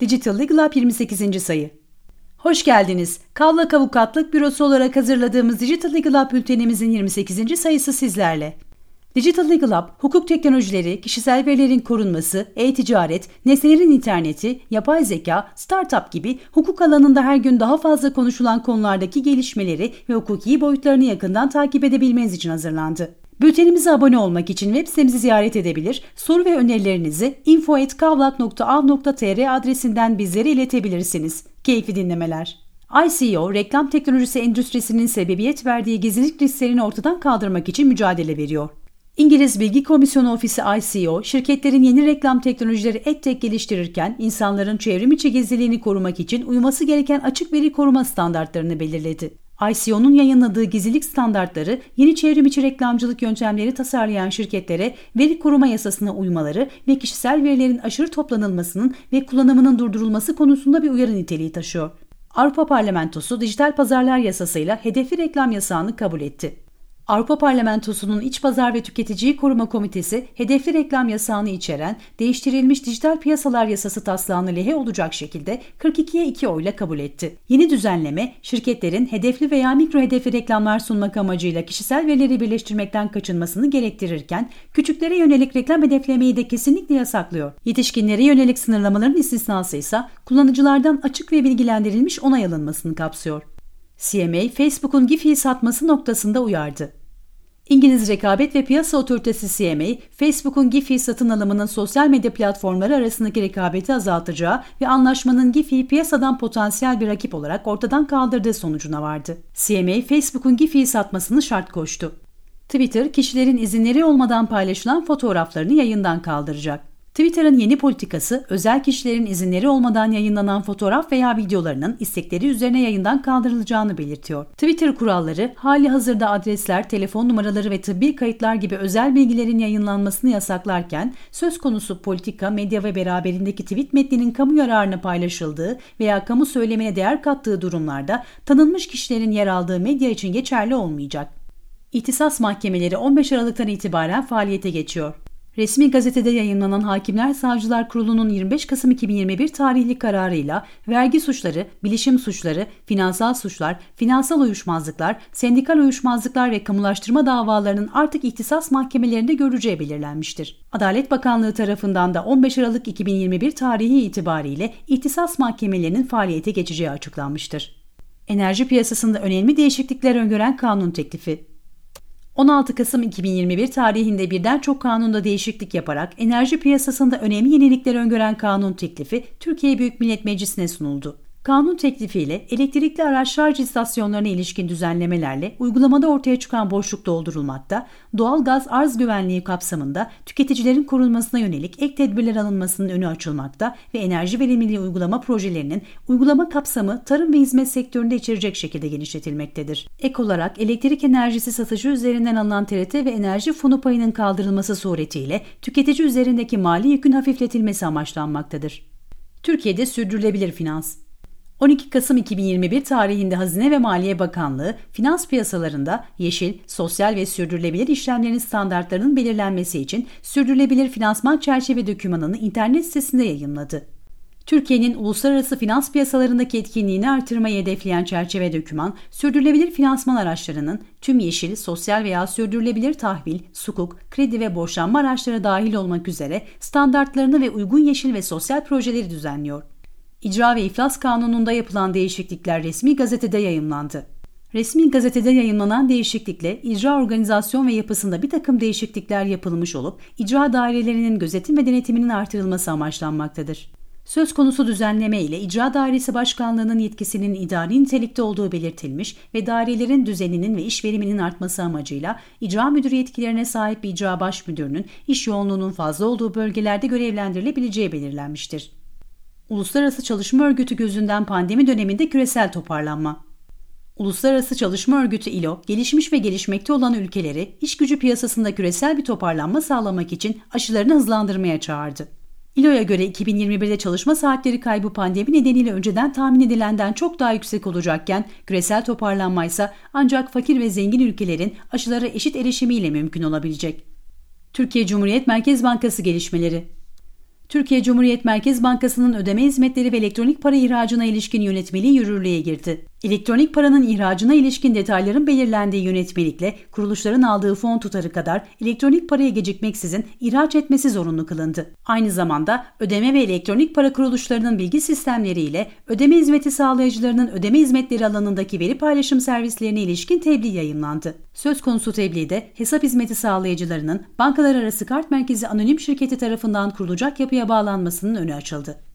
Digital Legal Lab 28. sayı. Hoş geldiniz. Kavlak Avukatlık Bürosu olarak hazırladığımız Digital Legal Lab bültenimizin 28. sayısı sizlerle. Digital Legal Lab, hukuk teknolojileri, kişisel verilerin korunması, e-ticaret, nesnelerin interneti, yapay zeka, startup gibi hukuk alanında her gün daha fazla konuşulan konulardaki gelişmeleri ve hukuki boyutlarını yakından takip edebilmeniz için hazırlandı. Bültenimize abone olmak için web sitemizi ziyaret edebilir, soru ve önerilerinizi info.kavlak.av.tr adresinden bizlere iletebilirsiniz. Keyifli dinlemeler. ICO, reklam teknolojisi endüstrisinin sebebiyet verdiği gizlilik risklerini ortadan kaldırmak için mücadele veriyor. İngiliz Bilgi Komisyonu Ofisi ICO, şirketlerin yeni reklam teknolojileri EdTech geliştirirken insanların çevrim içi gizliliğini korumak için uyması gereken açık veri koruma standartlarını belirledi. ICO'nun yayınladığı gizlilik standartları yeni çevrim içi reklamcılık yöntemleri tasarlayan şirketlere veri koruma yasasına uymaları ve kişisel verilerin aşırı toplanılmasının ve kullanımının durdurulması konusunda bir uyarı niteliği taşıyor. Avrupa Parlamentosu dijital pazarlar yasasıyla hedefli reklam yasağını kabul etti. Avrupa Parlamentosu'nun İç Pazar ve Tüketiciyi Koruma Komitesi, hedefli reklam yasağını içeren değiştirilmiş dijital piyasalar yasası taslağını lehe olacak şekilde 42'ye 2 oyla kabul etti. Yeni düzenleme, şirketlerin hedefli veya mikro hedefli reklamlar sunmak amacıyla kişisel verileri birleştirmekten kaçınmasını gerektirirken, küçüklere yönelik reklam hedeflemeyi de kesinlikle yasaklıyor. Yetişkinlere yönelik sınırlamaların istisnası ise kullanıcılardan açık ve bilgilendirilmiş onay alınmasını kapsıyor. CMA, Facebook'un GIF'i satması noktasında uyardı. İngiliz Rekabet ve Piyasa Otoritesi CMA, Facebook'un GIF'i satın alımının sosyal medya platformları arasındaki rekabeti azaltacağı ve anlaşmanın GIF'i piyasadan potansiyel bir rakip olarak ortadan kaldırdığı sonucuna vardı. CMA, Facebook'un GIF'i satmasını şart koştu. Twitter, kişilerin izinleri olmadan paylaşılan fotoğraflarını yayından kaldıracak. Twitter'ın yeni politikası özel kişilerin izinleri olmadan yayınlanan fotoğraf veya videolarının istekleri üzerine yayından kaldırılacağını belirtiyor. Twitter kuralları hali hazırda adresler, telefon numaraları ve tıbbi kayıtlar gibi özel bilgilerin yayınlanmasını yasaklarken söz konusu politika, medya ve beraberindeki tweet metninin kamu yararına paylaşıldığı veya kamu söylemine değer kattığı durumlarda tanınmış kişilerin yer aldığı medya için geçerli olmayacak. İhtisas mahkemeleri 15 Aralık'tan itibaren faaliyete geçiyor. Resmi gazetede yayınlanan Hakimler Savcılar Kurulu'nun 25 Kasım 2021 tarihli kararıyla vergi suçları, bilişim suçları, finansal suçlar, finansal uyuşmazlıklar, sendikal uyuşmazlıklar ve kamulaştırma davalarının artık ihtisas mahkemelerinde göreceği belirlenmiştir. Adalet Bakanlığı tarafından da 15 Aralık 2021 tarihi itibariyle ihtisas mahkemelerinin faaliyete geçeceği açıklanmıştır. Enerji piyasasında önemli değişiklikler öngören kanun teklifi 16 Kasım 2021 tarihinde birden çok kanunda değişiklik yaparak enerji piyasasında önemli yenilikler öngören kanun teklifi Türkiye Büyük Millet Meclisi'ne sunuldu. Kanun teklifiyle elektrikli araç şarj istasyonlarına ilişkin düzenlemelerle uygulamada ortaya çıkan boşluk doldurulmakta, doğal gaz arz güvenliği kapsamında tüketicilerin korunmasına yönelik ek tedbirler alınmasının önü açılmakta ve enerji verimliliği uygulama projelerinin uygulama kapsamı tarım ve hizmet sektöründe içerecek şekilde genişletilmektedir. Ek olarak elektrik enerjisi satışı üzerinden alınan TRT ve enerji fonu payının kaldırılması suretiyle tüketici üzerindeki mali yükün hafifletilmesi amaçlanmaktadır. Türkiye'de sürdürülebilir finans 12 Kasım 2021 tarihinde Hazine ve Maliye Bakanlığı, finans piyasalarında yeşil, sosyal ve sürdürülebilir işlemlerin standartlarının belirlenmesi için sürdürülebilir finansman çerçeve dokümanını internet sitesinde yayınladı. Türkiye'nin uluslararası finans piyasalarındaki etkinliğini artırmayı hedefleyen çerçeve doküman, sürdürülebilir finansman araçlarının tüm yeşil, sosyal veya sürdürülebilir tahvil, sukuk, kredi ve borçlanma araçları dahil olmak üzere standartlarını ve uygun yeşil ve sosyal projeleri düzenliyor. İcra ve İflas Kanunu'nda yapılan değişiklikler resmi gazetede yayımlandı. Resmi gazetede yayınlanan değişiklikle icra organizasyon ve yapısında bir takım değişiklikler yapılmış olup icra dairelerinin gözetim ve denetiminin artırılması amaçlanmaktadır. Söz konusu düzenleme ile İcra Dairesi Başkanlığı'nın yetkisinin idari nitelikte olduğu belirtilmiş ve dairelerin düzeninin ve iş veriminin artması amacıyla icra müdürü yetkilerine sahip bir icra baş müdürünün iş yoğunluğunun fazla olduğu bölgelerde görevlendirilebileceği belirlenmiştir. Uluslararası Çalışma Örgütü gözünden pandemi döneminde küresel toparlanma. Uluslararası Çalışma Örgütü ILO, gelişmiş ve gelişmekte olan ülkeleri iş gücü piyasasında küresel bir toparlanma sağlamak için aşılarını hızlandırmaya çağırdı. ILO'ya göre 2021'de çalışma saatleri kaybı pandemi nedeniyle önceden tahmin edilenden çok daha yüksek olacakken küresel toparlanma ise ancak fakir ve zengin ülkelerin aşılara eşit erişimiyle mümkün olabilecek. Türkiye Cumhuriyet Merkez Bankası gelişmeleri Türkiye Cumhuriyet Merkez Bankası'nın ödeme hizmetleri ve elektronik para ihracına ilişkin yönetmeliği yürürlüğe girdi. Elektronik paranın ihracına ilişkin detayların belirlendiği yönetmelikle kuruluşların aldığı fon tutarı kadar elektronik paraya gecikmeksizin ihraç etmesi zorunlu kılındı. Aynı zamanda ödeme ve elektronik para kuruluşlarının bilgi sistemleriyle ödeme hizmeti sağlayıcılarının ödeme hizmetleri alanındaki veri paylaşım servislerine ilişkin tebliğ yayınlandı. Söz konusu tebliğde hesap hizmeti sağlayıcılarının bankalar arası kart merkezi anonim şirketi tarafından kurulacak yapıya bağlanmasının önü açıldı.